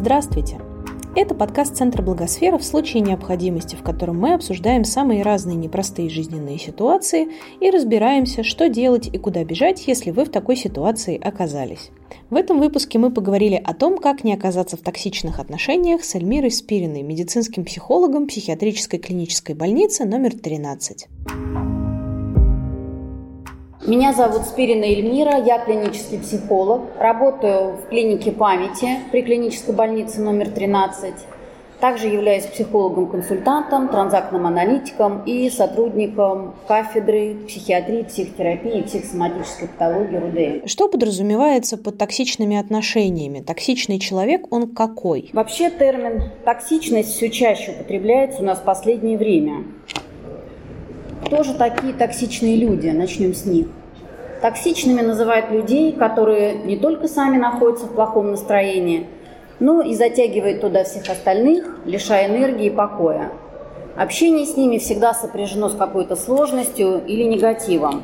Здравствуйте! Это подкаст Центра Благосфера в случае необходимости, в котором мы обсуждаем самые разные непростые жизненные ситуации и разбираемся, что делать и куда бежать, если вы в такой ситуации оказались. В этом выпуске мы поговорили о том, как не оказаться в токсичных отношениях с Эльмирой Спириной, медицинским психологом психиатрической клинической больницы номер 13. Меня зовут Спирина Эльмира, я клинический психолог, работаю в клинике памяти при клинической больнице номер 13. Также являюсь психологом-консультантом, транзактным аналитиком и сотрудником кафедры психиатрии, психотерапии и психосоматической патологии РУДН. Что подразумевается под токсичными отношениями? Токсичный человек, он какой? Вообще термин «токсичность» все чаще употребляется у нас в последнее время. Кто же такие токсичные люди? Начнем с них. Токсичными называют людей, которые не только сами находятся в плохом настроении, но и затягивают туда всех остальных, лишая энергии и покоя. Общение с ними всегда сопряжено с какой-то сложностью или негативом.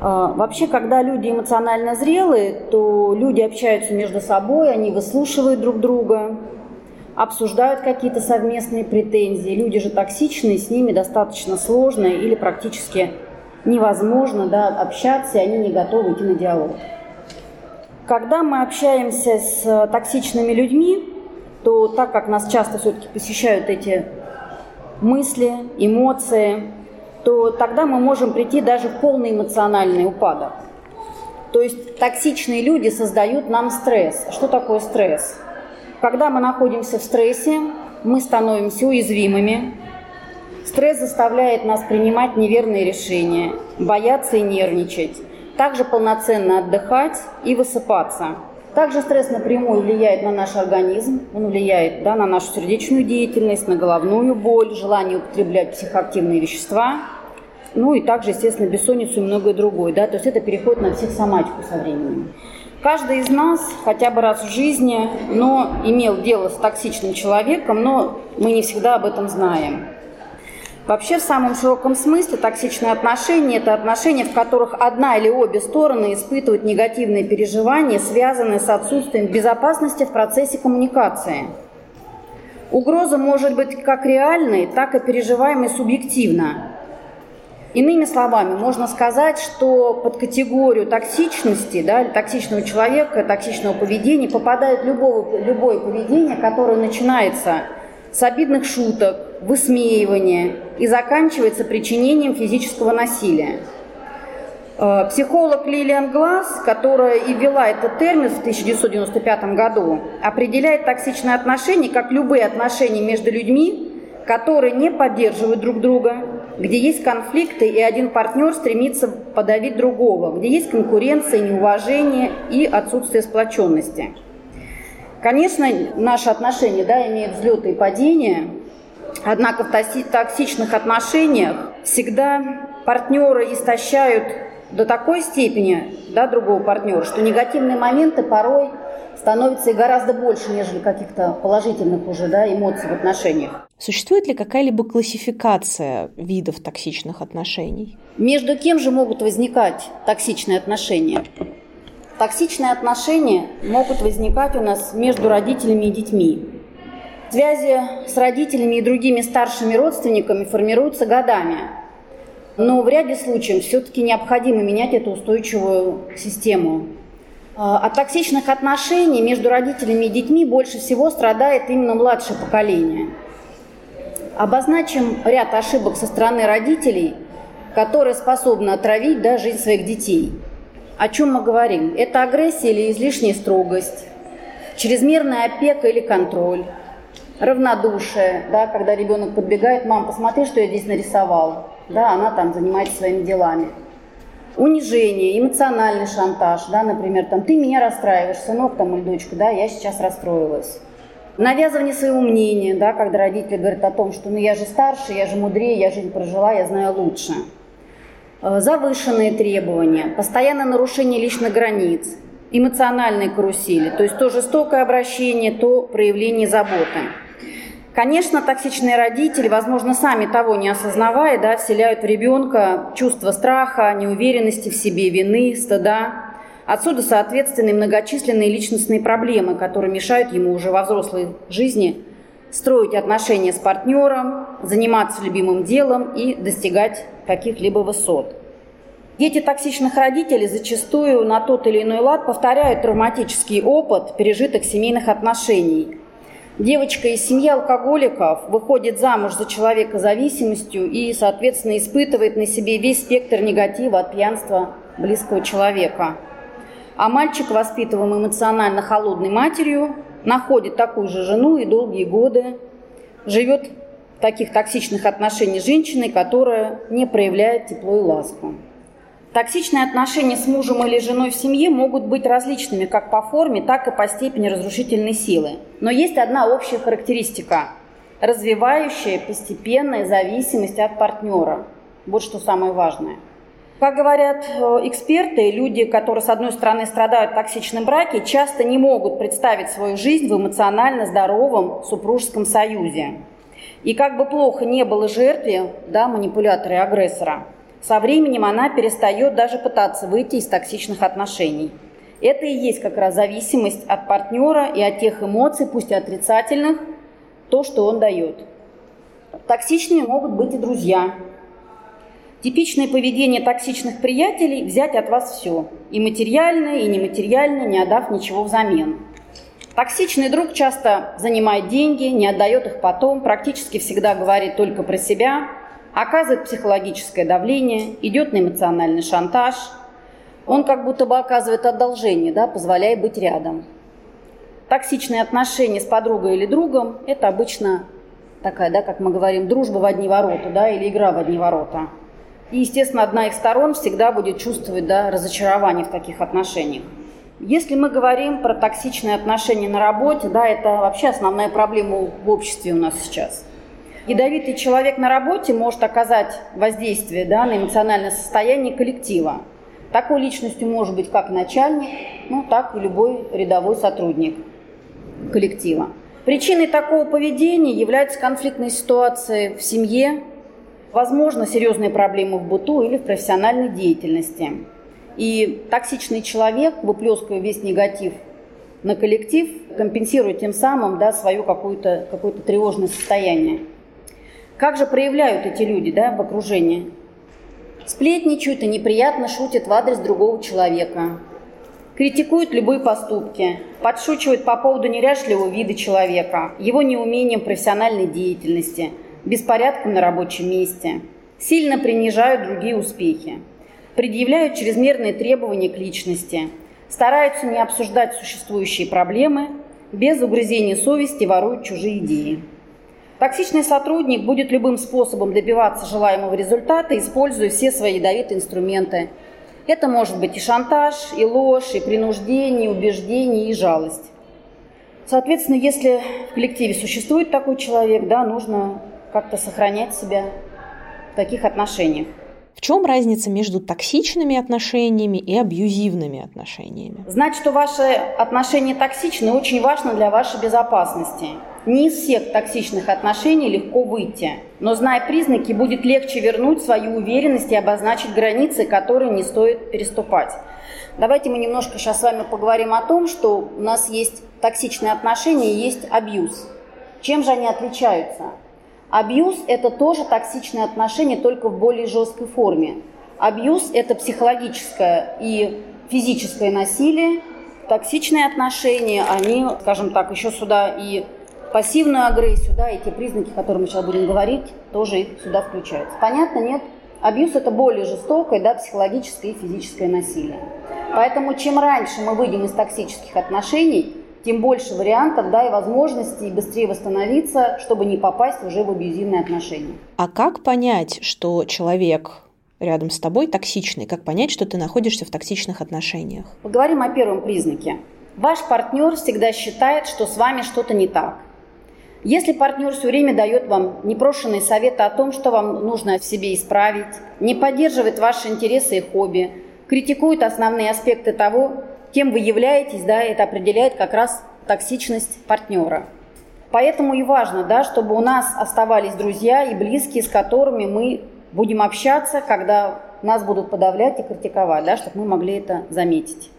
А, вообще, когда люди эмоционально зрелые, то люди общаются между собой, они выслушивают друг друга, обсуждают какие-то совместные претензии. Люди же токсичные, с ними достаточно сложно или практически да, общаться, и они не готовы идти на диалог. Когда мы общаемся с токсичными людьми, то так как нас часто все-таки посещают эти мысли, эмоции, то тогда мы можем прийти даже в полный эмоциональный упадок. То есть токсичные люди создают нам стресс. Что такое стресс? Когда мы находимся в стрессе, мы становимся уязвимыми. Стресс заставляет нас принимать неверные решения, бояться и нервничать, также полноценно отдыхать и высыпаться. Также стресс напрямую влияет на наш организм, он влияет да, на нашу сердечную деятельность, на головную боль, желание употреблять психоактивные вещества, ну и также, естественно, бессонницу и многое другое. Да? То есть это переходит на психосоматику со временем. Каждый из нас хотя бы раз в жизни, но имел дело с токсичным человеком, но мы не всегда об этом знаем. Вообще, в самом широком смысле, токсичные отношения – это отношения, в которых одна или обе стороны испытывают негативные переживания, связанные с отсутствием безопасности в процессе коммуникации. Угроза может быть как реальной, так и переживаемой субъективно. Иными словами, можно сказать, что под категорию токсичности, да, токсичного человека, токсичного поведения попадает любое, любое поведение, которое начинается с обидных шуток, высмеивания и заканчивается причинением физического насилия. Э, психолог Лилиан Глаз, которая и ввела этот термин в 1995 году, определяет токсичные отношения как любые отношения между людьми, которые не поддерживают друг друга, где есть конфликты и один партнер стремится подавить другого, где есть конкуренция, неуважение и отсутствие сплоченности. Конечно, наши отношения да, имеют взлеты и падения, однако в токсичных отношениях всегда партнеры истощают до такой степени да, другого партнера, что негативные моменты порой становится и гораздо больше, нежели каких-то положительных уже да, эмоций в отношениях. Существует ли какая-либо классификация видов токсичных отношений? Между кем же могут возникать токсичные отношения? Токсичные отношения могут возникать у нас между родителями и детьми. Связи с родителями и другими старшими родственниками формируются годами. Но в ряде случаев все-таки необходимо менять эту устойчивую систему. А, от токсичных отношений между родителями и детьми больше всего страдает именно младшее поколение. Обозначим ряд ошибок со стороны родителей, которые способны отравить да, жизнь своих детей. О чем мы говорим? Это агрессия или излишняя строгость, чрезмерная опека или контроль, равнодушие, да, когда ребенок подбегает, мам, посмотри, что я здесь нарисовал, да, она там занимается своими делами – унижение, эмоциональный шантаж, да, например, там, ты меня расстраиваешь, сынок там или дочка, да, я сейчас расстроилась. Навязывание своего мнения, да, когда родители говорят о том, что ну я же старше, я же мудрее, я жизнь прожила, я знаю лучше. Э, завышенные требования, постоянное нарушение личных границ, эмоциональные карусели, то есть то жестокое обращение, то проявление заботы. Конечно, токсичные родители, возможно, сами того не осознавая, да, вселяют в ребенка чувство страха, неуверенности в себе, вины, стыда. Отсюда, соответственно, и многочисленные личностные проблемы, которые мешают ему уже во взрослой жизни строить отношения с партнером, заниматься любимым делом и достигать каких-либо высот. Дети токсичных родителей зачастую на тот или иной лад повторяют травматический опыт пережитых семейных отношений. Девочка из семьи алкоголиков выходит замуж за человека зависимостью и, соответственно, испытывает на себе весь спектр негатива от пьянства близкого человека. А мальчик, воспитываемый эмоционально холодной матерью, находит такую же жену и долгие годы живет в таких токсичных отношениях с женщиной, которая не проявляет тепло и ласку. Токсичные отношения с мужем или женой в семье могут быть различными как по форме, так и по степени разрушительной силы. Но есть одна общая характеристика – развивающая постепенная зависимость от партнера. Вот что самое важное. Как говорят э, эксперты, люди, которые, с одной стороны, страдают в токсичном браке, часто не могут представить свою жизнь в эмоционально здоровом супружеском союзе. И как бы плохо не было жертве, да, манипулятора и агрессора, со временем она перестает даже пытаться выйти из токсичных отношений. Это и есть как раз зависимость от партнера и от тех эмоций, пусть и отрицательных, то, что он дает. Токсичными могут быть и друзья, Типичное поведение токсичных приятелей – взять от вас все. И материальное, и нематериальное, не отдав ничего взамен. Токсичный друг часто занимает деньги, не отдает их потом, практически всегда говорит только про себя, оказывает психологическое давление, идет на эмоциональный шантаж. Он как будто бы оказывает одолжение, да, позволяя быть рядом. Токсичные отношения с подругой или другом – это обычно такая, да, как мы говорим, дружба в одни ворота, да, или игра в одни ворота – и, естественно, одна из сторон всегда будет чувствовать да, разочарование в таких отношениях. Если мы говорим про токсичные отношения на работе, да, это вообще основная проблема в обществе у нас сейчас. Ядовитый человек на работе может оказать воздействие да, на эмоциональное состояние коллектива. Такой личностью может быть как начальник, ну, так и любой рядовой сотрудник коллектива. Причиной такого поведения являются конфликтные ситуации в семье, возможно, серьезные проблемы в быту или в профессиональной деятельности. И токсичный человек, выплескивая весь негатив на коллектив, компенсирует тем самым да, свое какое-то какое тревожное состояние. Как же проявляют эти люди да, в окружении? Сплетничают и неприятно шутят в адрес другого человека, критикуют любые поступки, подшучивают по поводу неряшливого вида человека, его неумением профессиональной деятельности – беспорядком на рабочем месте, сильно принижают другие успехи, предъявляют чрезмерные требования к личности, стараются не обсуждать существующие проблемы, без угрызения совести воруют чужие идеи. Токсичный сотрудник будет любым способом добиваться желаемого результата, используя все свои ядовитые инструменты. Это может быть и шантаж, и ложь, и принуждение, и убеждение, и жалость. Соответственно, если в коллективе существует такой человек, да, нужно как-то сохранять себя в таких отношениях. В чем разница между токсичными отношениями и абьюзивными отношениями? Знать, что ваши отношения токсичны, очень важно для вашей безопасности. Не из всех токсичных отношений легко выйти, но зная признаки, будет легче вернуть свою уверенность и обозначить границы, которые не стоит переступать. Давайте мы немножко сейчас с вами поговорим о том, что у нас есть токсичные отношения и есть абьюз. Чем же они отличаются? Абьюз – это тоже токсичные отношения, только в более жесткой форме. Абьюз – это психологическое и физическое насилие. Токсичные отношения, они, скажем так, еще сюда и пассивную агрессию, да, и те признаки, о которых мы сейчас будем говорить, тоже их сюда включаются. Понятно, нет? Абьюз – это более жестокое, да, психологическое и физическое насилие. Поэтому чем раньше мы выйдем из токсических отношений, тем больше вариантов, да, и возможностей быстрее восстановиться, чтобы не попасть уже в абьюзивные отношения. А как понять, что человек рядом с тобой токсичный? Как понять, что ты находишься в токсичных отношениях? Поговорим о первом признаке. Ваш партнер всегда считает, что с вами что-то не так. Если партнер все время дает вам непрошенные советы о том, что вам нужно в себе исправить, не поддерживает ваши интересы и хобби, критикует основные аспекты того, кем вы являетесь, да, это определяет как раз токсичность партнера. Поэтому и важно, да, чтобы у нас оставались друзья и близкие, с которыми мы будем общаться, когда нас будут подавлять и критиковать, да, чтобы мы могли это заметить.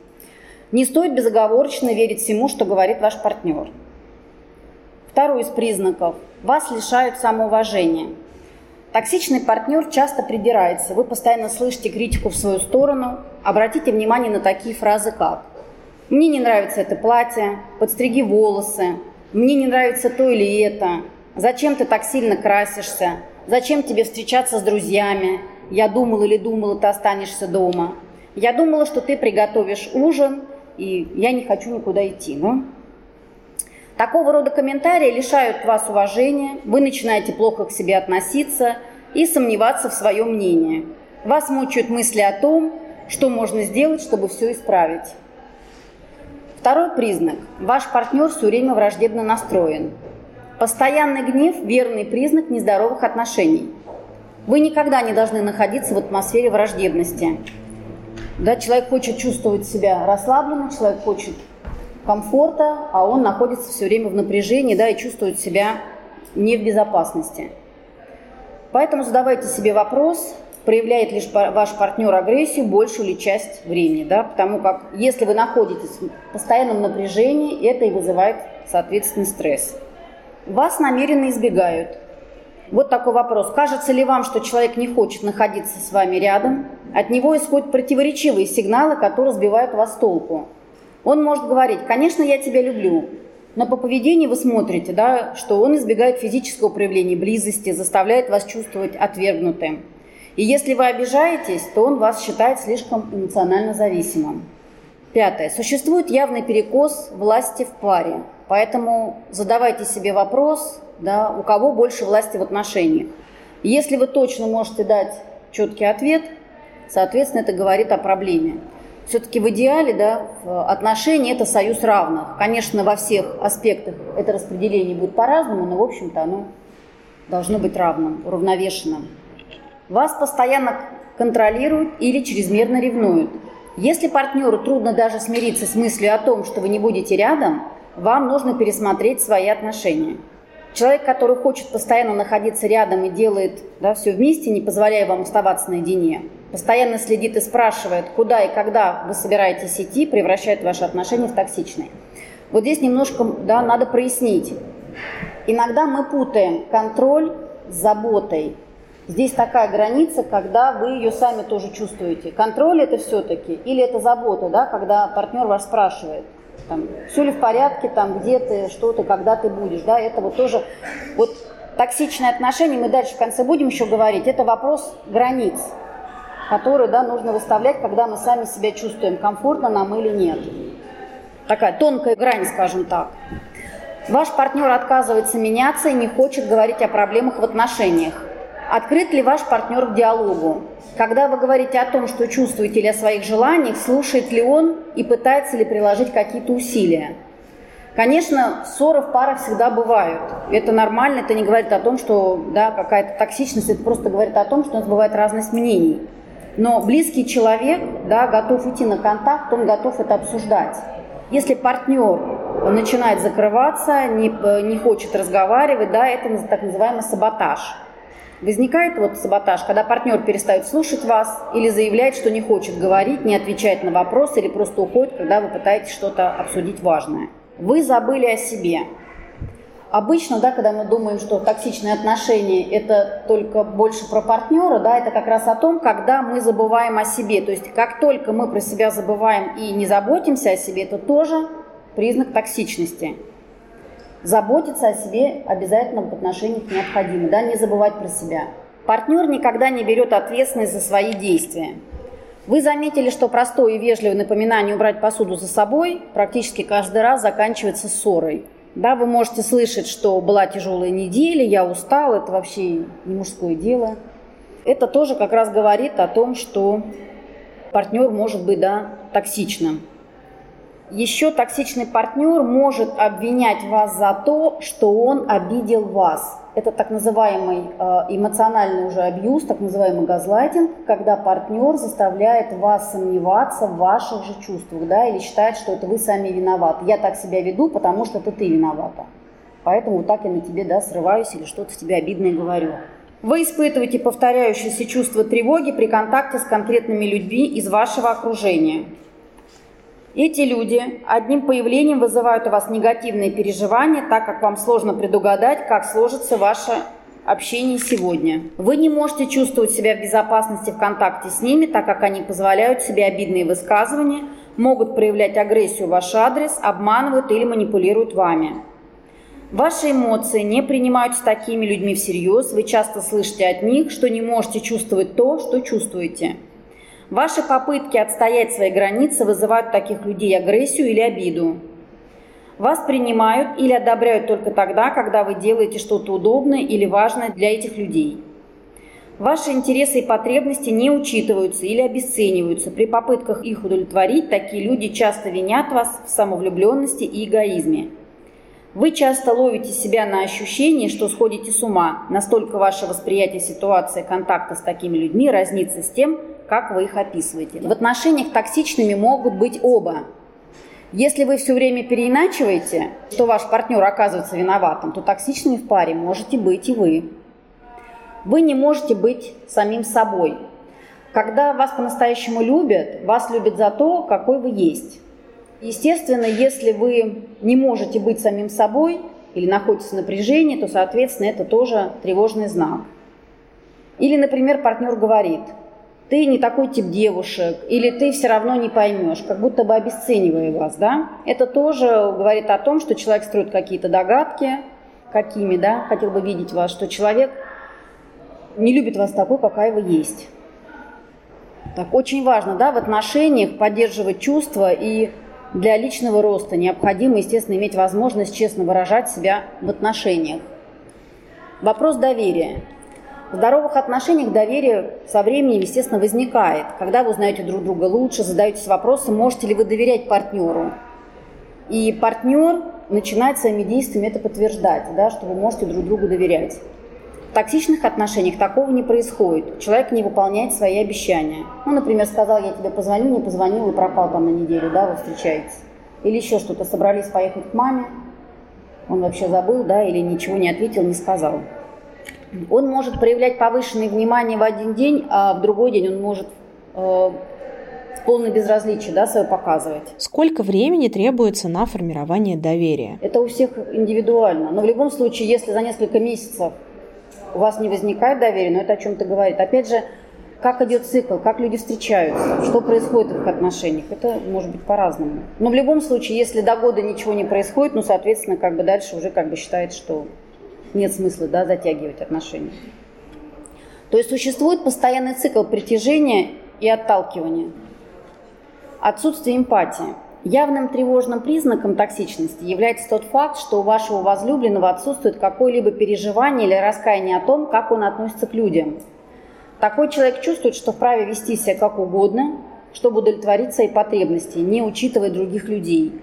Не стоит безоговорочно верить всему, что говорит ваш партнер. Второй из признаков. Вас лишают самоуважения. Токсичный партнер часто придирается. Вы постоянно слышите критику в свою сторону. Обратите внимание на такие фразы, как «Мне не нравится это платье», «Подстриги волосы», «Мне не нравится то или это», «Зачем ты так сильно красишься», «Зачем тебе встречаться с друзьями», «Я думал или думала, ты останешься дома», «Я думала, что ты приготовишь ужин», и «Я не хочу никуда идти». Ну, Такого рода комментарии лишают вас уважения, вы начинаете плохо к себе относиться и сомневаться в своем мнении. Вас мучают мысли о том, что можно сделать, чтобы все исправить. Второй признак. Ваш партнер все время враждебно настроен. Постоянный гнев – верный признак нездоровых отношений. Вы никогда не должны находиться в атмосфере враждебности. Да, человек хочет чувствовать себя расслабленно, человек хочет комфорта, а он находится все время в напряжении да, и чувствует себя не в безопасности. Поэтому задавайте себе вопрос, проявляет лишь ваш партнер агрессию большую ли часть времени. Да? Потому как если вы находитесь в постоянном напряжении, это и вызывает, соответственно, стресс. Вас намеренно избегают. Вот такой вопрос. Кажется ли вам, что человек не хочет находиться с вами рядом? От него исходят противоречивые сигналы, которые сбивают вас с толку. Он может говорить, конечно, я тебя люблю, но по поведению вы смотрите, да, что он избегает физического проявления близости, заставляет вас чувствовать отвергнутым. И если вы обижаетесь, то он вас считает слишком эмоционально зависимым. Пятое. Существует явный перекос власти в паре. Поэтому задавайте себе вопрос, да, у кого больше власти в отношениях. Если вы точно можете дать четкий ответ, соответственно, это говорит о проблеме все-таки в идеале да, отношения – это союз равных. Конечно, во всех аспектах это распределение будет по-разному, но, в общем-то, оно должно быть равным, уравновешенным. Вас постоянно контролируют или чрезмерно ревнуют. Если партнеру трудно даже смириться с мыслью о том, что вы не будете рядом, вам нужно пересмотреть свои отношения. Человек, который хочет постоянно находиться рядом и делает да, все вместе, не позволяя вам оставаться наедине – постоянно следит и спрашивает, куда и когда вы собираетесь идти, превращает ваши отношения в токсичные. Вот здесь немножко да, надо прояснить. Иногда мы путаем контроль с заботой. Здесь такая граница, когда вы ее сами тоже чувствуете. Контроль это все-таки или это забота, да, когда партнер вас спрашивает, там, все ли в порядке, там, где ты, что ты, когда ты будешь, да, это вот тоже, вот токсичные отношения, мы дальше в конце будем еще говорить, это вопрос границ которые да, нужно выставлять, когда мы сами себя чувствуем, комфортно нам или нет. Такая тонкая грань, скажем так. Ваш партнер отказывается меняться и не хочет говорить о проблемах в отношениях. Открыт ли ваш партнер к диалогу? Когда вы говорите о том, что чувствуете или о своих желаниях, слушает ли он и пытается ли приложить какие-то усилия? Конечно, ссоры в парах всегда бывают. Это нормально, это не говорит о том, что да, какая-то токсичность, это просто говорит о том, что у нас бывает разность мнений. Но близкий человек да, готов идти на контакт, он готов это обсуждать. Если партнер начинает закрываться, не, не хочет разговаривать, да, это так называемый саботаж. Возникает вот саботаж, когда партнер перестает слушать вас или заявляет, что не хочет говорить, не отвечает на вопросы или просто уходит, когда вы пытаетесь что-то обсудить важное. Вы забыли о себе. Обычно, да, когда мы думаем, что токсичные отношения – это только больше про партнера, да, это как раз о том, когда мы забываем о себе. То есть как только мы про себя забываем и не заботимся о себе, это тоже признак токсичности. Заботиться о себе обязательно в отношениях необходимо, да, не забывать про себя. Партнер никогда не берет ответственность за свои действия. Вы заметили, что простое и вежливое напоминание убрать посуду за собой практически каждый раз заканчивается ссорой – да, вы можете слышать, что была тяжелая неделя, я устал, это вообще не мужское дело. Это тоже как раз говорит о том, что партнер может быть да, токсичным. Еще токсичный партнер может обвинять вас за то, что он обидел вас. Это так называемый э, эмоциональный уже абьюз, так называемый газлайтинг, когда партнер заставляет вас сомневаться в ваших же чувствах, да, или считает, что это вы сами виноваты. Я так себя веду, потому что это ты виновата. Поэтому так я на тебе да, срываюсь или что-то тебе обидное говорю. Вы испытываете повторяющееся чувство тревоги при контакте с конкретными людьми из вашего окружения. Эти люди одним появлением вызывают у вас негативные переживания, так как вам сложно предугадать, как сложится ваше общение сегодня. Вы не можете чувствовать себя в безопасности в контакте с ними, так как они позволяют себе обидные высказывания, могут проявлять агрессию в ваш адрес, обманывают или манипулируют вами. Ваши эмоции не принимаются такими людьми всерьез, вы часто слышите от них, что не можете чувствовать то, что чувствуете – Ваши попытки отстоять свои границы вызывают таких людей агрессию или обиду. Вас принимают или одобряют только тогда, когда вы делаете что-то удобное или важное для этих людей. Ваши интересы и потребности не учитываются или обесцениваются. При попытках их удовлетворить такие люди часто винят вас в самовлюбленности и эгоизме. Вы часто ловите себя на ощущении, что сходите с ума. Настолько ваше восприятие ситуации контакта с такими людьми разнится с тем, как вы их описываете. В отношениях токсичными могут быть оба. Если вы все время переиначиваете, что ваш партнер оказывается виноватым, то токсичными в паре можете быть и вы. Вы не можете быть самим собой. Когда вас по-настоящему любят, вас любят за то, какой вы есть. Естественно, если вы не можете быть самим собой или находитесь в напряжении, то, соответственно, это тоже тревожный знак. Или, например, партнер говорит – ты не такой тип девушек, или ты все равно не поймешь, как будто бы обесценивая вас, да, это тоже говорит о том, что человек строит какие-то догадки, какими, да, хотел бы видеть вас, что человек не любит вас такой, какая вы есть. Так, очень важно, да, в отношениях поддерживать чувства и для личного роста необходимо, естественно, иметь возможность честно выражать себя в отношениях. Вопрос доверия. В здоровых отношениях доверие со временем, естественно, возникает. Когда вы узнаете друг друга лучше, задаетесь вопросом, можете ли вы доверять партнеру. И партнер начинает своими действиями это подтверждать, да, что вы можете друг другу доверять. В токсичных отношениях такого не происходит. Человек не выполняет свои обещания. Ну, например, сказал, я тебе позвоню, не позвонил и пропал там на неделю, да, вы встречаетесь. Или еще что-то, собрались поехать к маме, он вообще забыл, да, или ничего не ответил, не сказал. Он может проявлять повышенное внимание в один день, а в другой день он может э, полное безразличие да, свое показывать. Сколько времени требуется на формирование доверия? Это у всех индивидуально. Но в любом случае, если за несколько месяцев у вас не возникает доверия, но это о чем-то говорит. Опять же, как идет цикл, как люди встречаются, что происходит в их отношениях, это может быть по-разному. Но в любом случае, если до года ничего не происходит, ну, соответственно, как бы дальше уже как бы считается, что нет смысла да, затягивать отношения. То есть существует постоянный цикл притяжения и отталкивания. Отсутствие эмпатии. Явным тревожным признаком токсичности является тот факт, что у вашего возлюбленного отсутствует какое-либо переживание или раскаяние о том, как он относится к людям. Такой человек чувствует, что вправе вести себя как угодно, чтобы удовлетворить свои потребности, не учитывая других людей.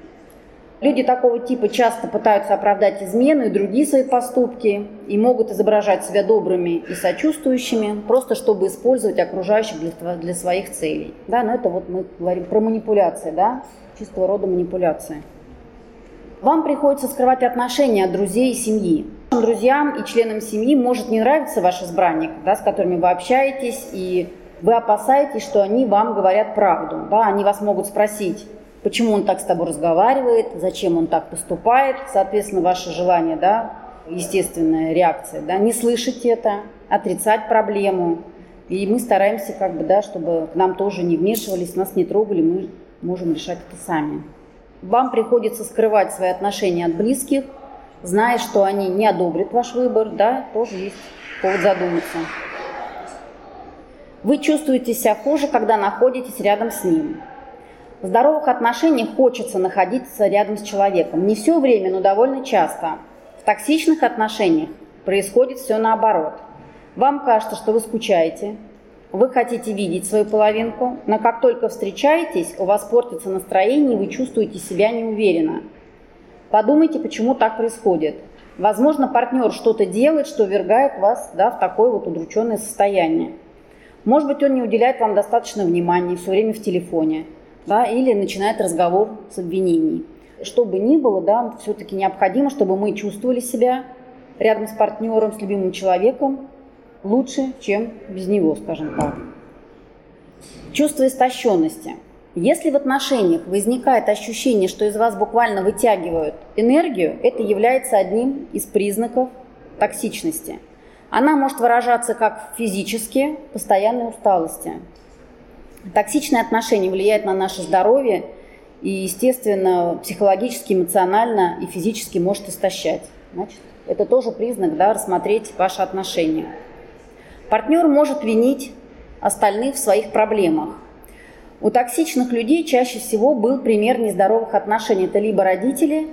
Люди такого типа часто пытаются оправдать измену и другие свои поступки и могут изображать себя добрыми и сочувствующими, просто чтобы использовать окружающих для, для своих целей. Да, но это вот мы говорим про манипуляции, да, чистого рода манипуляции. Вам приходится скрывать отношения от друзей и семьи. Друзьям и членам семьи может не нравиться ваш избранник, да, с которыми вы общаетесь, и вы опасаетесь, что они вам говорят правду. Да, они вас могут спросить, почему он так с тобой разговаривает, зачем он так поступает, соответственно, ваше желание, да, естественная реакция, да, не слышать это, отрицать проблему. И мы стараемся, как бы, да, чтобы к нам тоже не вмешивались, нас не трогали, мы можем решать это сами. Вам приходится скрывать свои отношения от близких, зная, что они не одобрят ваш выбор, да, тоже есть повод задуматься. Вы чувствуете себя хуже, когда находитесь рядом с ним. В здоровых отношениях хочется находиться рядом с человеком. Не все время, но довольно часто. В токсичных отношениях происходит все наоборот. Вам кажется, что вы скучаете, вы хотите видеть свою половинку, но как только встречаетесь, у вас портится настроение, и вы чувствуете себя неуверенно. Подумайте, почему так происходит. Возможно, партнер что-то делает, что вергает вас да, в такое вот удрученное состояние. Может быть, он не уделяет вам достаточно внимания, все время в телефоне – да, или начинает разговор с обвинений. Что бы ни было, да, все-таки необходимо, чтобы мы чувствовали себя рядом с партнером, с любимым человеком лучше, чем без него, скажем так. Чувство истощенности. Если в отношениях возникает ощущение, что из вас буквально вытягивают энергию, это является одним из признаков токсичности. Она может выражаться как физически, постоянной усталости. Токсичные отношения влияют на наше здоровье и, естественно, психологически, эмоционально и физически может истощать. Значит, это тоже признак, да, рассмотреть ваши отношения. Партнер может винить остальных в своих проблемах. У токсичных людей чаще всего был пример нездоровых отношений. Это либо родители,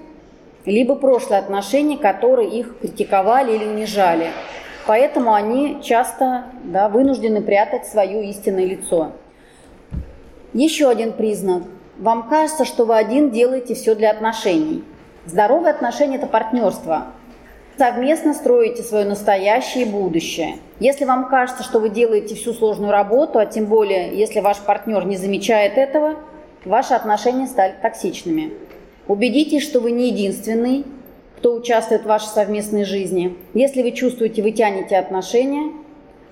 либо прошлые отношения, которые их критиковали или унижали. Поэтому они часто да, вынуждены прятать свое истинное лицо. Еще один признак. Вам кажется, что вы один делаете все для отношений. Здоровые отношения – это партнерство. Совместно строите свое настоящее и будущее. Если вам кажется, что вы делаете всю сложную работу, а тем более, если ваш партнер не замечает этого, ваши отношения стали токсичными. Убедитесь, что вы не единственный, кто участвует в вашей совместной жизни. Если вы чувствуете, вы тянете отношения,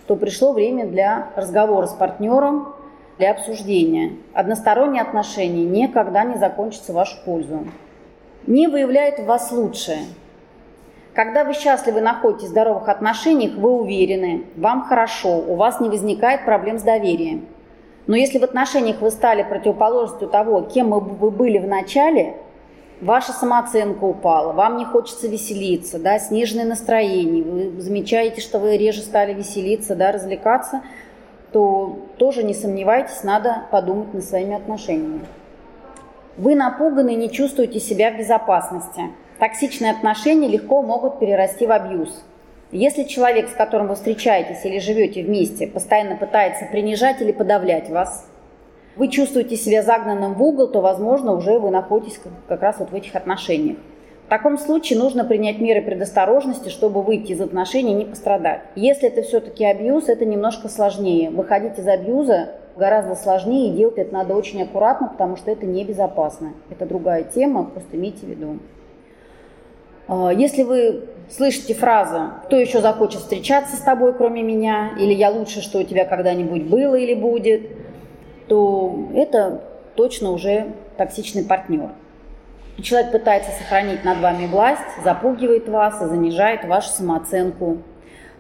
то пришло время для разговора с партнером, для обсуждения. Односторонние отношения никогда не закончатся в вашу пользу. Не выявляют в вас лучшее. Когда вы счастливы находитесь в здоровых отношениях, вы уверены, вам хорошо, у вас не возникает проблем с доверием. Но если в отношениях вы стали противоположностью того, кем вы были в начале, ваша самооценка упала, вам не хочется веселиться, да, сниженное настроение, вы замечаете, что вы реже стали веселиться, да, развлекаться, то тоже не сомневайтесь, надо подумать над своими отношениями. Вы напуганы и не чувствуете себя в безопасности. Токсичные отношения легко могут перерасти в абьюз. Если человек, с которым вы встречаетесь или живете вместе, постоянно пытается принижать или подавлять вас, вы чувствуете себя загнанным в угол, то, возможно, уже вы находитесь как раз вот в этих отношениях. В таком случае нужно принять меры предосторожности, чтобы выйти из отношений и не пострадать. Если это все-таки абьюз, это немножко сложнее. Выходить из абьюза гораздо сложнее, и делать это надо очень аккуратно, потому что это небезопасно. Это другая тема, просто имейте в виду. А, если вы слышите фразу «Кто еще захочет встречаться с тобой, кроме меня?» или «Я лучше, что у тебя когда-нибудь было или будет», то это точно уже токсичный партнер человек пытается сохранить над вами власть, запугивает вас и занижает вашу самооценку.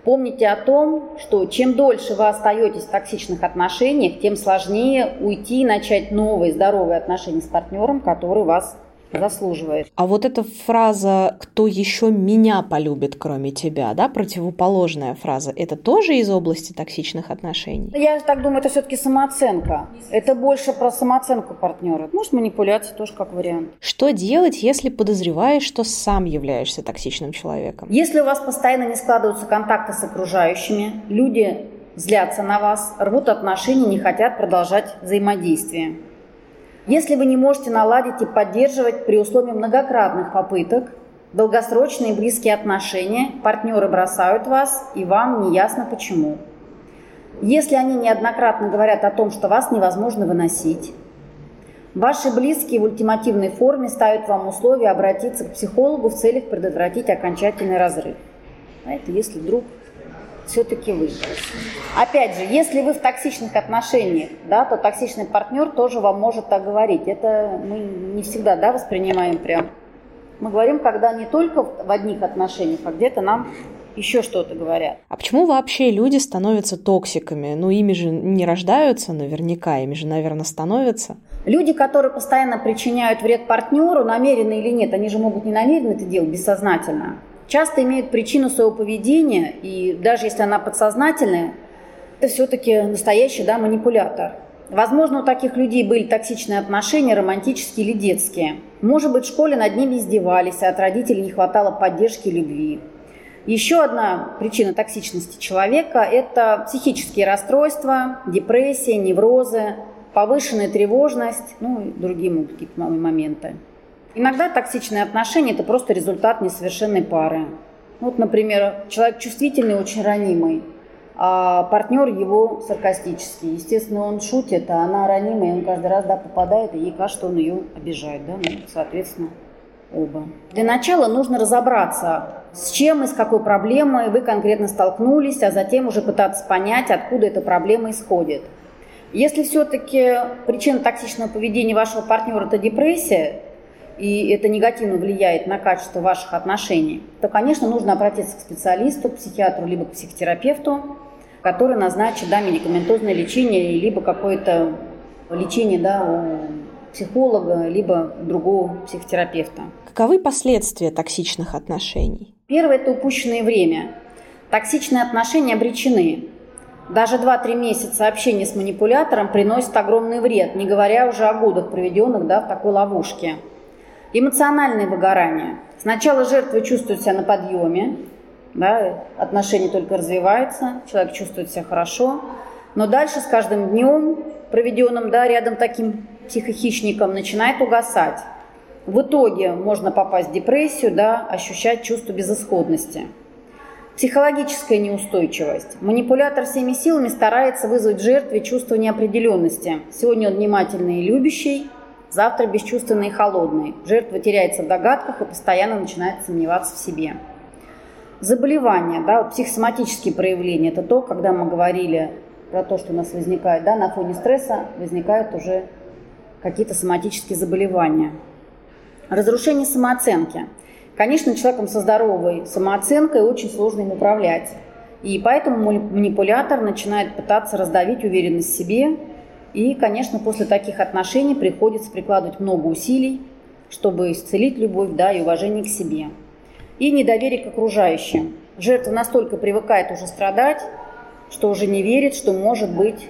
Помните о том, что чем дольше вы остаетесь в токсичных отношениях, тем сложнее уйти и начать новые здоровые отношения с партнером, который вас заслуживает. А вот эта фраза «кто еще меня полюбит, кроме тебя», да, противоположная фраза, это тоже из области токсичных отношений? Я так думаю, это все-таки самооценка. Это больше про самооценку партнера. Может, манипуляция тоже как вариант. Что делать, если подозреваешь, что сам являешься токсичным человеком? Если у вас постоянно не складываются контакты с окружающими, люди злятся на вас, рвут отношения, не хотят продолжать взаимодействие. Если вы не можете наладить и поддерживать при условии многократных попыток долгосрочные близкие отношения, партнеры бросают вас, и вам не ясно почему. Если они неоднократно говорят о том, что вас невозможно выносить, ваши близкие в ультимативной форме ставят вам условия обратиться к психологу в целях предотвратить окончательный разрыв. Это если вдруг все-таки вы. Опять же, если вы в токсичных отношениях, да, то токсичный партнер тоже вам может так говорить. Это мы не всегда да, воспринимаем прям. Мы говорим, когда не только в одних отношениях, а где-то нам еще что-то говорят. А почему вообще люди становятся токсиками? Ну, ими же не рождаются наверняка, ими же, наверное, становятся. Люди, которые постоянно причиняют вред партнеру, намеренно или нет, они же могут не намеренно это делать, бессознательно часто имеют причину своего поведения, и даже если она подсознательная, это все-таки настоящий да, манипулятор. Возможно, у таких людей были токсичные отношения, романтические или детские. Может быть, в школе над ними издевались, а от родителей не хватало поддержки и любви. Еще одна причина токсичности человека – это психические расстройства, депрессия, неврозы, повышенная тревожность, ну и другие могут какие-то моменты. Иногда токсичные отношения – это просто результат несовершенной пары. Вот, например, человек чувствительный, очень ранимый, а партнер его саркастический. Естественно, он шутит, а она ранимая, он каждый раз да, попадает, и ей кажется, что он ее обижает. Да? Ну, соответственно, оба. Для начала нужно разобраться, с чем и с какой проблемой вы конкретно столкнулись, а затем уже пытаться понять, откуда эта проблема исходит. Если все-таки причина токсичного поведения вашего партнера – это депрессия, и это негативно влияет на качество ваших отношений, то, конечно, нужно обратиться к специалисту, к психиатру, либо к психотерапевту, который назначит да, медикаментозное лечение, либо какое-то лечение да, у психолога, либо другого психотерапевта. Каковы последствия токсичных отношений? Первое – это упущенное время. Токсичные отношения обречены. Даже 2-3 месяца общения с манипулятором приносит огромный вред, не говоря уже о годах, проведенных да, в такой ловушке. Эмоциональное выгорание. Сначала жертва чувствует себя на подъеме, да, отношения только развиваются, человек чувствует себя хорошо, но дальше с каждым днем, проведенным да, рядом таким психохищником, начинает угасать. В итоге можно попасть в депрессию, да, ощущать чувство безысходности. Психологическая неустойчивость. Манипулятор всеми силами старается вызвать в жертве чувство неопределенности. Сегодня он внимательный и любящий, завтра бесчувственный и холодный. Жертва теряется в догадках и постоянно начинает сомневаться в себе. Заболевания, да, психосоматические проявления – это то, когда мы говорили про то, что у нас возникает, да, на фоне стресса возникают уже какие-то соматические заболевания. Разрушение самооценки. Конечно, человеком со здоровой самооценкой очень сложно им управлять. И поэтому манипулятор начинает пытаться раздавить уверенность в себе. И, конечно, после таких отношений приходится прикладывать много усилий, чтобы исцелить любовь да, и уважение к себе и недоверие к окружающим. Жертва настолько привыкает уже страдать, что уже не верит, что может быть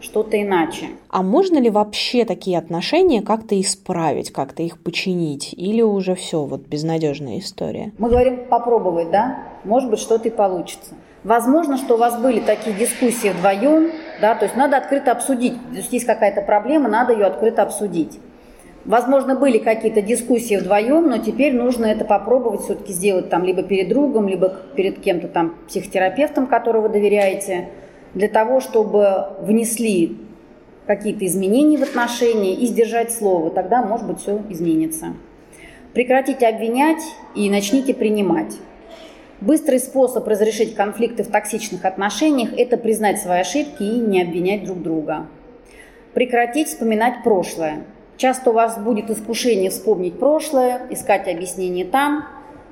что-то иначе. А можно ли вообще такие отношения как-то исправить, как-то их починить? Или уже все, вот безнадежная история? Мы говорим попробовать, да? Может быть, что-то и получится. Возможно, что у вас были такие дискуссии вдвоем, да, то есть надо открыто обсудить. То есть какая-то проблема, надо ее открыто обсудить. Возможно, были какие-то дискуссии вдвоем, но теперь нужно это попробовать все-таки сделать там либо перед другом, либо перед кем-то там психотерапевтом, которого доверяете, для того, чтобы внесли какие-то изменения в отношения и сдержать слово. Тогда, может быть, все изменится. Прекратите обвинять и начните принимать. Быстрый способ разрешить конфликты в токсичных отношениях – это признать свои ошибки и не обвинять друг друга. Прекратить вспоминать прошлое – Часто у вас будет искушение вспомнить прошлое, искать объяснение там.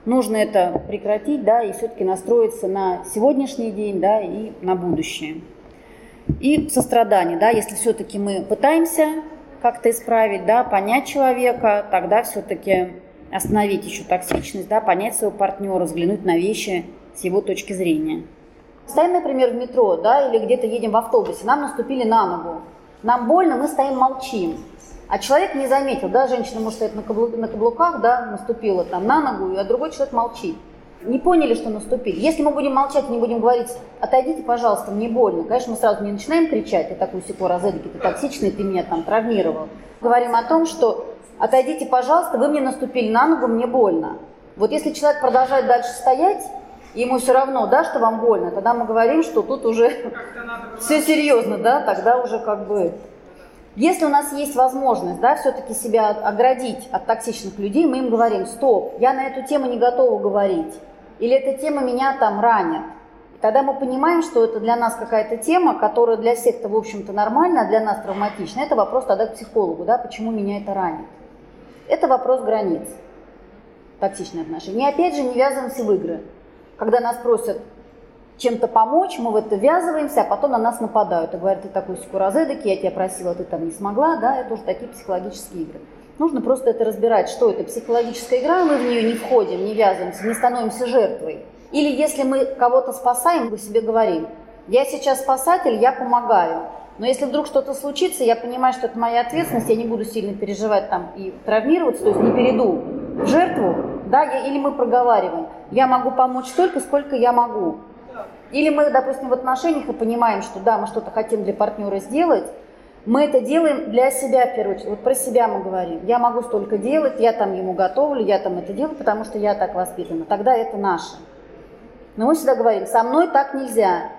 Нужно это прекратить, да, и все-таки настроиться на сегодняшний день, да, и на будущее. И сострадание, да, если все-таки мы пытаемся как-то исправить, да, понять человека, тогда все-таки остановить еще токсичность, да, понять своего партнера, взглянуть на вещи с его точки зрения. Стоим, например, в метро, да, или где-то едем в автобусе, нам наступили на ногу. Нам больно, мы стоим, молчим. А человек не заметил, да, женщина может стоять на, каблу, на каблуках, да, наступила там на ногу, а другой человек молчит. Не поняли, что наступили. Если мы будем молчать, не будем говорить, отойдите, пожалуйста, мне больно. Конечно, мы сразу не начинаем кричать, ты такой секу разэдики, ты токсичный, ты меня там травмировал. Говорим о том, что отойдите, пожалуйста, вы мне наступили на ногу, мне больно. Вот если человек продолжает дальше стоять, ему все равно, да, что вам больно, тогда мы говорим, что тут уже все серьезно, да, тогда уже как бы если у нас есть возможность, да, все-таки себя оградить от токсичных людей, мы им говорим, стоп, я на эту тему не готова говорить, или эта тема меня там ранит. тогда мы понимаем, что это для нас какая-то тема, которая для всех-то, в общем-то, нормальна, а для нас травматична. Это вопрос тогда к психологу, да, почему меня это ранит. Это вопрос границ токсичные отношения. И опять же не ввязываемся в игры. Когда нас просят чем-то помочь, мы в это ввязываемся, а потом на нас нападают и говорят, ты такой скуразедоки, я тебя просила, ты там не смогла, да, это уже такие психологические игры. Нужно просто это разбирать, что это психологическая игра, мы в нее не входим, не ввязываемся, не становимся жертвой. Или если мы кого-то спасаем, мы себе говорим, я сейчас спасатель, я помогаю. Но если вдруг что-то случится, я понимаю, что это моя ответственность, я не буду сильно переживать там и травмироваться, то есть не перейду в жертву, да, я, или мы проговариваем, я могу помочь столько, сколько я могу. Или мы, допустим, в отношениях и понимаем, что да, мы что-то хотим для партнера сделать, мы это делаем для себя в первую очередь. Вот про себя мы говорим. Я могу столько делать, я там ему готовлю, я там это делаю, потому что я так воспитана. Тогда это наше. Но мы всегда говорим, со мной так нельзя.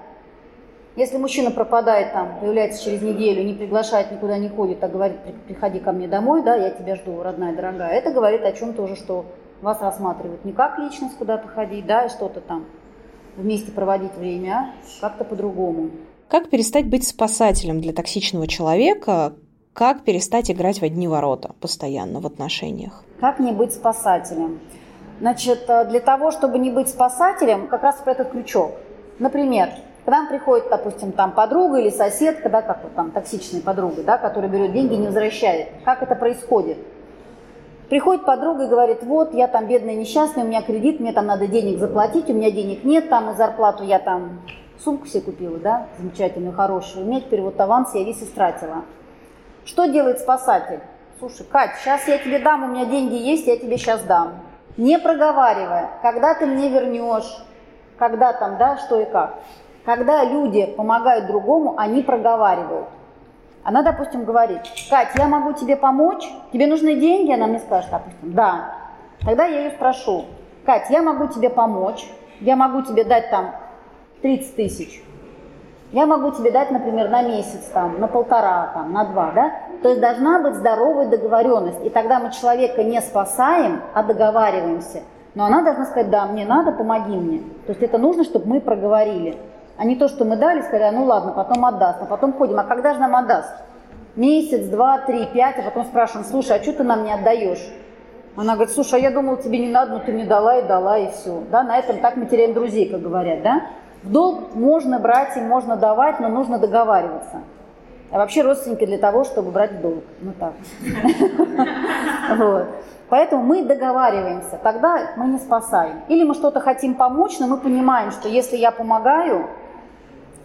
Если мужчина пропадает там, появляется через неделю, не приглашает, никуда не ходит, а говорит, приходи ко мне домой, да, я тебя жду, родная, дорогая, это говорит о чем тоже, что вас рассматривают не как личность куда-то ходить, да, и что-то там вместе проводить время, а как-то по-другому. Как перестать быть спасателем для токсичного человека? Как перестать играть в одни ворота постоянно в отношениях? Как не быть спасателем? Значит, э, для того, чтобы не быть спасателем, как раз про этот крючок. Например, к нам приходит, допустим, там подруга или соседка, да, как вот там токсичная подруга, да, которая берет деньги и не возвращает. Как это происходит? Приходит подруга и говорит, вот, я там бедная несчастная, у меня кредит, мне там надо денег заплатить, у меня денег нет, там и зарплату я там сумку себе купила, да, замечательную, хорошую, у меня теперь вот аванс я весь истратила. Что делает спасатель? Слушай, Кать, сейчас я тебе дам, у меня деньги есть, я тебе сейчас дам. Не проговаривая, когда ты мне вернешь, когда там, да, что и как. Когда люди помогают другому, они проговаривают. Она, допустим, говорит, Кать, я могу тебе помочь, тебе нужны деньги? Она мне скажет, допустим, да. Тогда я ее спрошу, Кать, я могу тебе помочь, я могу тебе дать там 30 тысяч. Я могу тебе дать, например, на месяц, там, на полтора, там, на два, да? То есть должна быть здоровая договоренность. И тогда мы человека не спасаем, а договариваемся. Но она должна сказать, да, мне надо, помоги мне. То есть это нужно, чтобы мы проговорили. А не то, что мы дали, сказали, ну ладно, потом отдаст. А потом ходим, а когда же нам отдаст? Месяц, два, три, пять, а потом спрашиваем, слушай, а что ты нам не отдаешь? Она говорит, слушай, а я думала, тебе не надо, но ты мне дала и дала, и все. Да, на этом так мы теряем друзей, как говорят, да? В долг можно брать и можно давать, но нужно договариваться. А вообще родственники для того, чтобы брать долг. Ну так. Поэтому мы договариваемся, тогда мы не спасаем. Или мы что-то хотим помочь, но мы понимаем, что если я помогаю,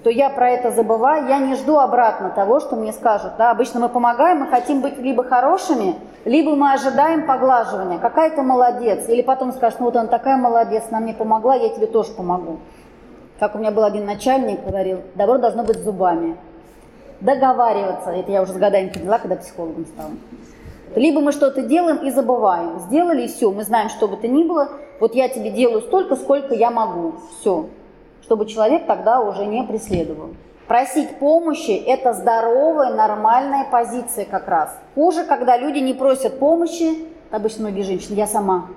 то я про это забываю, я не жду обратно того, что мне скажут. Да? Обычно мы помогаем, мы хотим быть либо хорошими, либо мы ожидаем поглаживания. Какая то молодец. Или потом скажешь, ну вот она такая молодец, она мне помогла, я тебе тоже помогу. Как у меня был один начальник, говорил, добро должно быть зубами. Договариваться, это я уже с годами поняла, когда психологом стала. Либо мы что-то делаем и забываем. Сделали и все, мы знаем, что бы то ни было. Вот я тебе делаю столько, сколько я могу. Все. Чтобы человек тогда уже не преследовал. Просить помощи – это здоровая, нормальная позиция как раз. Хуже, когда люди не просят помощи, обычно многие женщины, я сама.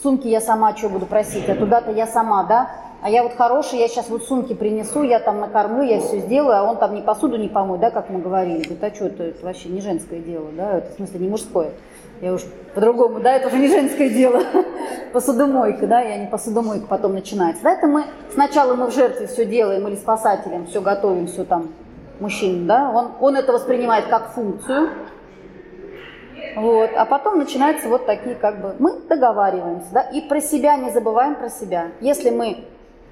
Сумки я сама что буду просить, а туда-то я сама, да? а я вот хороший, я сейчас вот сумки принесу, я там накормлю, я все сделаю, а он там ни посуду не помоет, да, как мы говорили. Говорит, а что, это, это вообще не женское дело, да, это в смысле не мужское. Я уж по-другому, да, это уже не женское дело, посудомойка, да, и они посудомойка потом начинается. Да, это мы, сначала мы в жертве все делаем или спасателем все готовим, все там, мужчина, да, он, он это воспринимает как функцию, вот. А потом начинаются вот такие, как бы, мы договариваемся, да, и про себя не забываем про себя. Если мы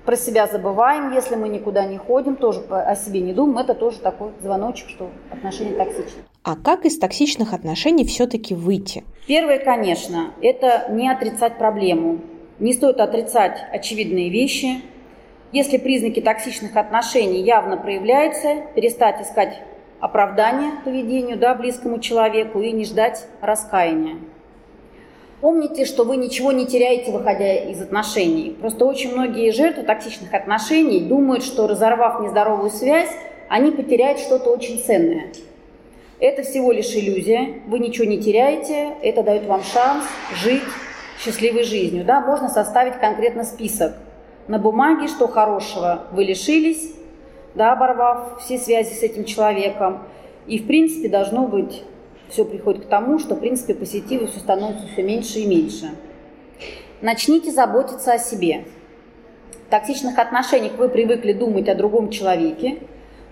про себя забываем, если мы никуда не ходим, тоже о себе не думаем, это тоже такой звоночек, что отношения токсичны. А как из токсичных отношений все-таки выйти? Первое, конечно, это не отрицать проблему. Не стоит отрицать очевидные вещи. Если признаки токсичных отношений явно проявляются, перестать искать оправдания поведению да, близкому человеку и не ждать раскаяния. Помните, что вы ничего не теряете, выходя из отношений. Просто очень многие жертвы токсичных отношений думают, что разорвав нездоровую связь, они потеряют что-то очень ценное. Это всего лишь иллюзия, вы ничего не теряете, это дает вам шанс жить счастливой жизнью. Да? Можно составить конкретно список на бумаге, что хорошего вы лишились, да, оборвав все связи с этим человеком. И, в принципе, должно быть все приходит к тому, что, в принципе, позитива все становится все меньше и меньше. Начните заботиться о себе. В токсичных отношениях вы привыкли думать о другом человеке,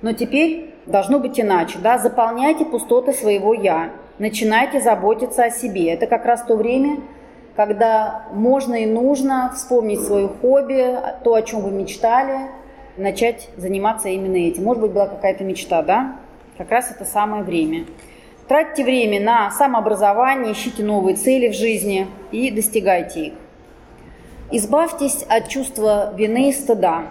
но теперь должно быть иначе. Да? Заполняйте пустоты своего «я», начинайте заботиться о себе. Это как раз то время, когда можно и нужно вспомнить свое хобби, то, о чем вы мечтали, начать заниматься именно этим. Может быть, была какая-то мечта, да? Как раз это самое время. Тратьте время на самообразование, ищите новые цели в жизни и достигайте их. Избавьтесь от чувства вины и стыда.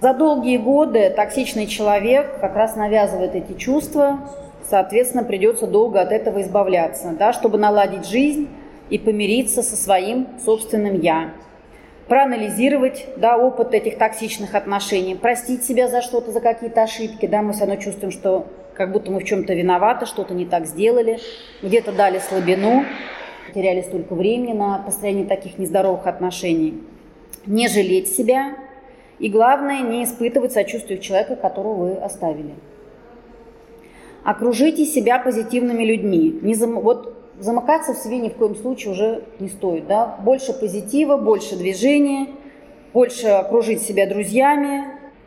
За долгие годы токсичный человек как раз навязывает эти чувства, соответственно, придется долго от этого избавляться, да, чтобы наладить жизнь и помириться со своим собственным «я». Проанализировать да, опыт этих токсичных отношений, простить себя за что-то, за какие-то ошибки. Да, мы все равно чувствуем, что как будто мы в чем-то виноваты, что-то не так сделали, где-то дали слабину, потеряли столько времени на построение таких нездоровых отношений. Не жалеть себя И главное, не испытывать сочувствие человека, которого вы оставили. Окружите себя позитивными людьми. Не зам... Вот замыкаться в себе ни в коем случае уже не стоит. Да? Больше позитива, больше движения, больше окружить себя друзьями,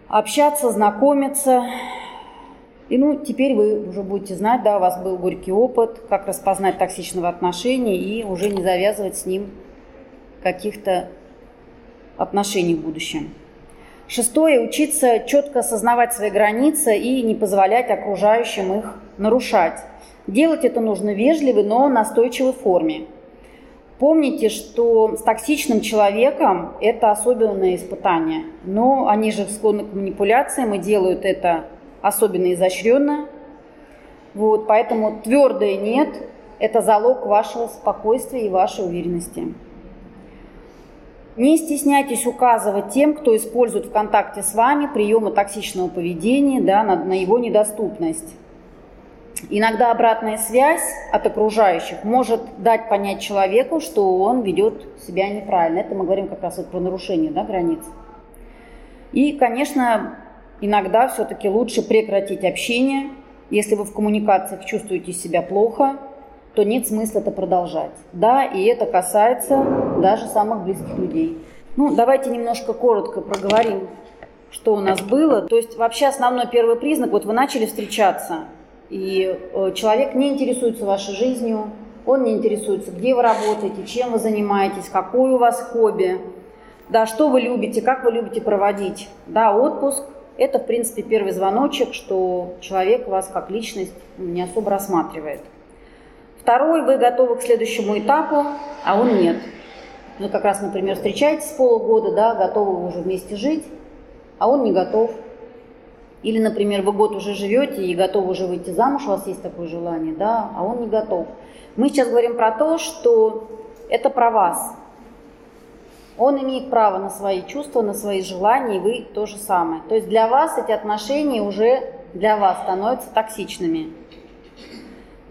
общаться, знакомиться. И ну, теперь вы уже будете знать, да, у вас был горький опыт, как распознать токсичного отношения и уже не завязывать с ним каких-то отношений в будущем. Шестое – учиться четко осознавать свои границы и не позволять окружающим их нарушать. Делать это нужно вежливой, но настойчивой форме. Помните, что с токсичным человеком это особенное испытание. Но они же склонны к манипуляциям и делают это особенно изощренно. Вот, поэтому твердое «нет» – это залог вашего спокойствия и вашей уверенности. Не стесняйтесь указывать тем, кто использует в контакте с вами приемы токсичного поведения да, на, на его недоступность. Иногда обратная связь от окружающих может дать понять человеку, что он ведет себя неправильно. Это мы говорим как раз вот про нарушение да, границ. И, конечно, иногда все-таки лучше прекратить общение. Если вы в коммуникациях чувствуете себя плохо, то нет смысла это продолжать. Да, и это касается даже самых близких людей. Ну, давайте немножко коротко проговорим, что у нас было. То есть вообще основной первый признак, вот вы начали встречаться, и э, человек не интересуется вашей жизнью, он не интересуется, где вы работаете, чем вы занимаетесь, какое у вас хобби, да, что вы любите, как вы любите проводить. Да, отпуск – это, в принципе, первый звоночек, что человек вас как личность не особо рассматривает. Второй, вы готовы к следующему этапу, а он нет. Вы как раз, например, встречаетесь полгода, да, готовы уже вместе жить, а он не готов. Или, например, вы год уже живете и готовы уже выйти замуж, у вас есть такое желание, да, а он не готов. Мы сейчас говорим про то, что это про вас. Он имеет право на свои чувства, на свои желания, и вы то же самое. То есть для вас эти отношения уже для вас становятся токсичными.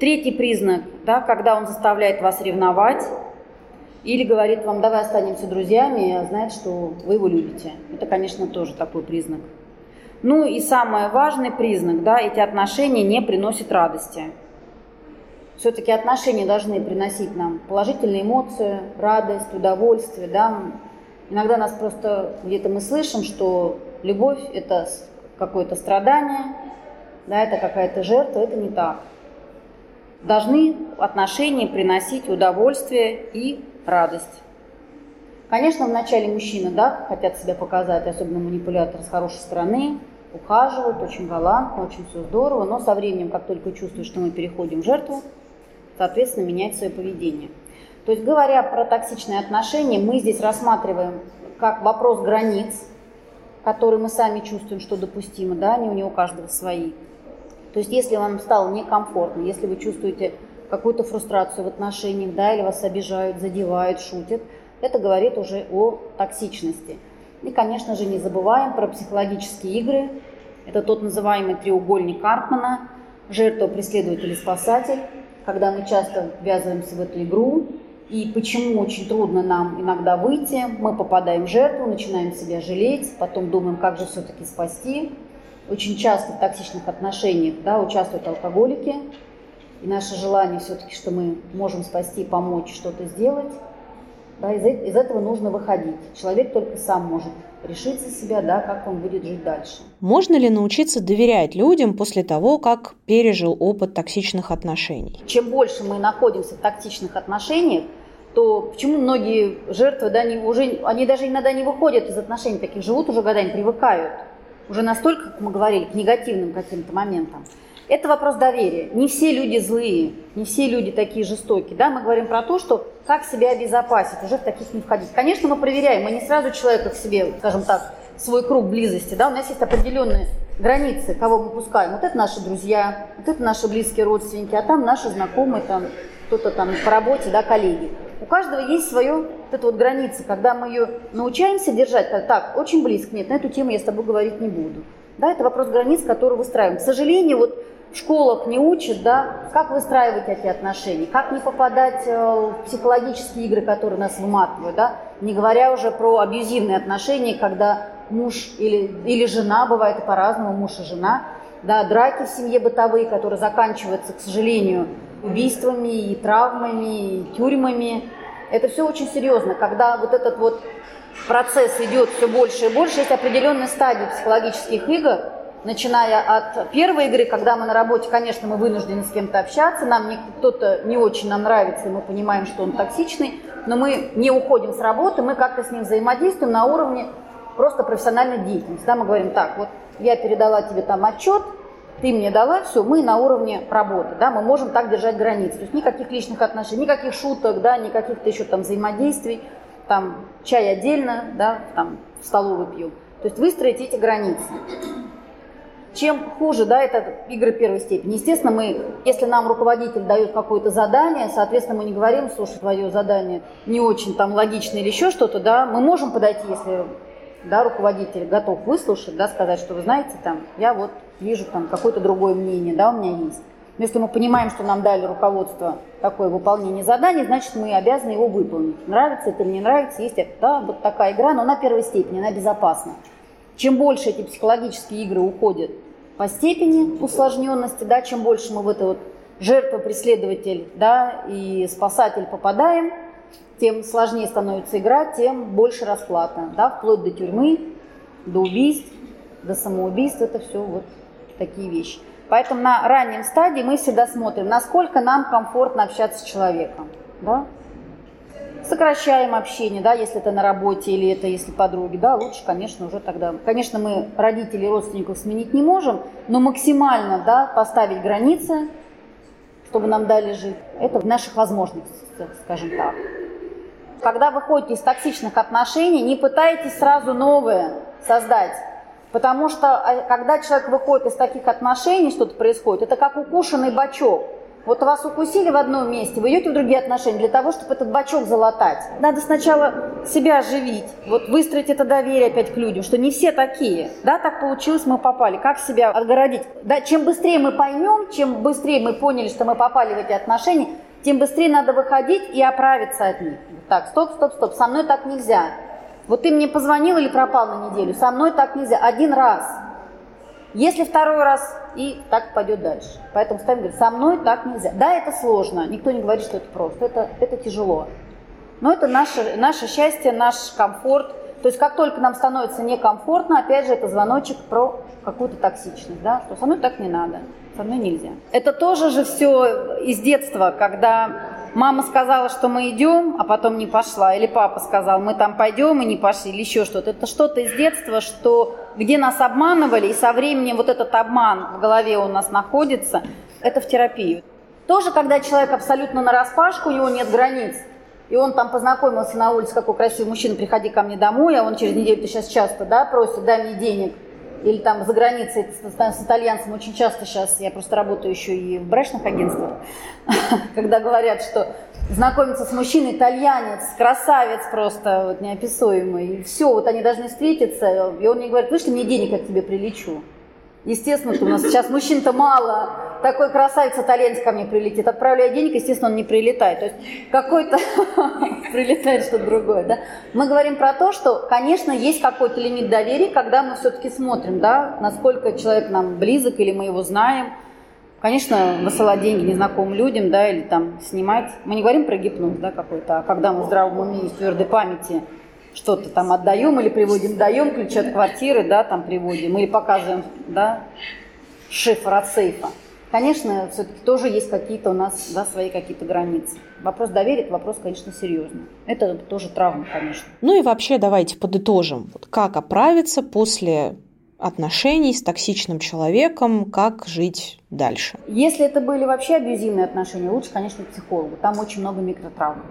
Третий признак, да, когда он заставляет вас ревновать или говорит вам, давай останемся друзьями, а знает, что вы его любите. Это, конечно, тоже такой признак. Ну и самый важный признак, да, эти отношения не приносят радости. Все-таки отношения должны приносить нам положительные эмоции, радость, удовольствие, да. Иногда нас просто где-то мы слышим, что любовь – это какое-то страдание, да, это какая-то жертва, это не так должны отношения приносить удовольствие и радость. Конечно, вначале мужчины да, хотят себя показать, особенно манипуляторы с хорошей стороны, ухаживают, очень галантно, очень все здорово, но со временем, как только чувствуют, что мы переходим в жертву, соответственно, менять свое поведение. То есть, говоря про токсичные отношения, мы здесь рассматриваем как вопрос границ, которые мы сами чувствуем, что допустимо, да, они у него каждого свои. То есть если вам стало некомфортно, если вы чувствуете какую-то фрустрацию в отношениях, да, или вас обижают, задевают, шутят, это говорит уже о токсичности. И, конечно же, не забываем про психологические игры. Это тот называемый треугольник Карпмана, жертва, преследователь и спасатель, когда мы часто ввязываемся в эту игру, и почему очень трудно нам иногда выйти, мы попадаем в жертву, начинаем себя жалеть, потом думаем, как же все-таки спасти, очень часто в токсичных отношениях да, участвуют алкоголики. И наше желание все-таки, что мы можем спасти, помочь, что-то сделать, да, из, из этого нужно выходить. Человек только сам может решить за себя, да, как он будет жить дальше. Можно ли научиться доверять людям после того, как пережил опыт токсичных отношений? Чем больше мы находимся в токсичных отношениях, то почему многие жертвы, да, они уже, они даже иногда не выходят из отношений таких, живут уже годами, привыкают уже настолько, как мы говорили, к негативным каким-то моментам. Это вопрос доверия. Не все люди злые, не все люди такие жестокие. Да? Мы говорим про то, что как себя обезопасить, уже в таких не входить. Конечно, мы проверяем, мы не сразу человека к себе, скажем так, свой круг близости. Да? У нас есть определенные границы, кого мы пускаем. Вот это наши друзья, вот это наши близкие родственники, а там наши знакомые, там кто-то там по работе, да, коллеги. У каждого есть свое вот эта вот граница, когда мы ее научаемся держать, так, очень близко, нет, на эту тему я с тобой говорить не буду. Да, это вопрос границ, который выстраиваем. К сожалению, вот в школах не учат, да, как выстраивать эти отношения, как не попадать э, в психологические игры, которые нас выматывают, да, не говоря уже про абьюзивные отношения, когда муж или, или жена, бывает и по-разному, муж и жена, да, драки в семье бытовые, которые заканчиваются, к сожалению, убийствами и травмами, и тюрьмами. Это все очень серьезно. Когда вот этот вот процесс идет все больше и больше, есть определенные стадии психологических игр, начиная от первой игры, когда мы на работе, конечно, мы вынуждены с кем-то общаться, нам кто-то не очень нам нравится, и мы понимаем, что он токсичный, но мы не уходим с работы, мы как-то с ним взаимодействуем на уровне просто профессиональной деятельности. Да, мы говорим так, вот я передала тебе там отчет, ты мне дала, все, мы на уровне работы, да, мы можем так держать границы. То есть никаких личных отношений, никаких шуток, да, никаких-то еще там взаимодействий, там чай отдельно, да, там в столовую пью. То есть выстроить эти границы. Чем хуже, да, это игры первой степени. Естественно, мы, если нам руководитель дает какое-то задание, соответственно, мы не говорим, слушай, твое задание не очень там логично или еще что-то, да, мы можем подойти, если да, руководитель готов выслушать, да, сказать, что вы знаете, там, я вот вижу там какое-то другое мнение, да, у меня есть. Но если мы понимаем, что нам дали руководство такое выполнение задания, значит, мы обязаны его выполнить. Нравится это или не нравится, есть да, вот такая игра, но на первой степени, она безопасна. Чем больше эти психологические игры уходят по степени усложненности, да, чем больше мы в это вот жертва, преследователь да, и спасатель попадаем, тем сложнее становится игра, тем больше расплата, да, вплоть до тюрьмы, до убийств, до самоубийств, это все вот такие вещи. Поэтому на раннем стадии мы всегда смотрим, насколько нам комфортно общаться с человеком. Да? Сокращаем общение, да, если это на работе или это если подруги, да, лучше, конечно, уже тогда. Конечно, мы родителей, родственников сменить не можем, но максимально, да, поставить границы, чтобы нам дали жить. Это в наших возможностях, скажем так. Когда вы ходите из токсичных отношений, не пытайтесь сразу новые создать. Потому что а, когда человек выходит из таких отношений, что-то происходит, это как укушенный бачок. Вот вас укусили в одном месте, вы идете в другие отношения для того, чтобы этот бачок залатать. Надо сначала себя оживить, вот выстроить это доверие опять к людям, что не все такие. Да, так получилось, мы попали. Как себя отгородить? Да, чем быстрее мы поймем, чем быстрее мы поняли, что мы попали в эти отношения, тем быстрее надо выходить и оправиться от них. Так, стоп, стоп, стоп, со мной так нельзя. Вот ты мне позвонил или пропал на неделю, со мной так нельзя. Один раз. Если второй раз, и так пойдет дальше. Поэтому ставим, говорит, со мной так нельзя. Да, это сложно, никто не говорит, что это просто, это, это тяжело. Но это наше, наше счастье, наш комфорт. То есть как только нам становится некомфортно, опять же, это звоночек про какую-то токсичность, да, что со мной так не надо, со мной нельзя. Это тоже же все из детства, когда мама сказала, что мы идем, а потом не пошла, или папа сказал, мы там пойдем и не пошли, или еще что-то. Это что-то из детства, что где нас обманывали, и со временем вот этот обман в голове у нас находится, это в терапию. Тоже, когда человек абсолютно на распашку, у него нет границ, и он там познакомился на улице, какой красивый мужчина, приходи ко мне домой, а он через неделю, ты сейчас часто, да, просит, дай мне денег, или там за границей с, итальянцем очень часто сейчас, я просто работаю еще и в брачных агентствах, когда говорят, что знакомиться с мужчиной итальянец, красавец просто вот, неописуемый, и все, вот они должны встретиться, и он мне говорит, вышли мне денег, к тебе прилечу. Естественно, у нас сейчас мужчин-то мало, такой красавец итальянец ко мне прилетит, отправляю денег, естественно, он не прилетает. То есть какой-то прилетает что-то другое. Да? Мы говорим про то, что, конечно, есть какой-то лимит доверия, когда мы все-таки смотрим, да, насколько человек нам близок или мы его знаем. Конечно, высылать деньги незнакомым людям, да, или там снимать. Мы не говорим про гипноз, да, какой-то, а когда мы в здравом уме и в твердой памяти что-то там отдаем или приводим, даем ключи от квартиры, да, там приводим, или показываем, да, шифр от сейфа. Конечно, все-таки тоже есть какие-то у нас да, свои какие-то границы. Вопрос доверия – это вопрос, конечно, серьезный. Это тоже травма, конечно. Ну и вообще давайте подытожим. Вот как оправиться после отношений с токсичным человеком, как жить дальше? Если это были вообще абьюзивные отношения, лучше, конечно, к психологу. Там очень много микротравм.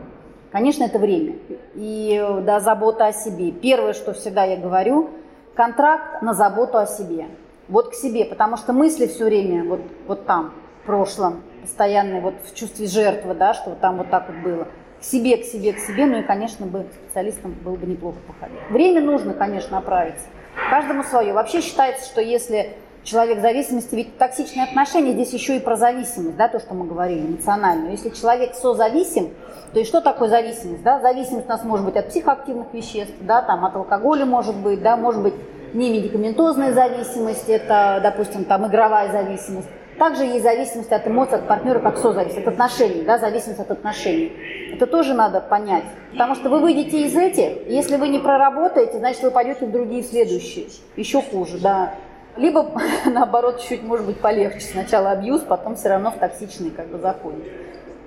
Конечно, это время. И да, забота о себе. Первое, что всегда я говорю, контракт на заботу о себе – вот к себе, потому что мысли все время вот, вот там, в прошлом, постоянные вот в чувстве жертвы, да, что там вот так вот было. К себе, к себе, к себе, ну и, конечно, бы специалистам было бы неплохо походить. Время нужно, конечно, оправиться. Каждому свое. Вообще считается, что если человек в зависимости, ведь токсичные отношения здесь еще и про зависимость, да, то, что мы говорили, эмоциональную. Если человек созависим, то и что такое зависимость? Да? Зависимость у нас может быть от психоактивных веществ, да, там, от алкоголя может быть, да, может быть не медикаментозная зависимость, это, допустим, там игровая зависимость. Также есть зависимость от эмоций, от партнера, как созависимость, от отношений, да, зависимость от отношений. Это тоже надо понять. Потому что вы выйдете из этих, если вы не проработаете, значит, вы пойдете в другие следующие. Еще хуже, да. Либо, наоборот, чуть, может быть, полегче. Сначала абьюз, потом все равно в токсичный как бы заходит.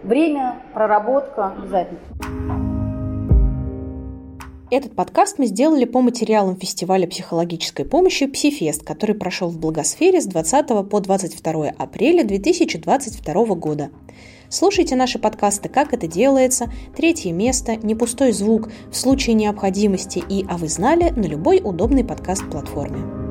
Время, проработка обязательно. Этот подкаст мы сделали по материалам фестиваля психологической помощи «Псифест», который прошел в Благосфере с 20 по 22 апреля 2022 года. Слушайте наши подкасты «Как это делается», «Третье место», «Не пустой звук», «В случае необходимости» и «А вы знали» на любой удобной подкаст-платформе.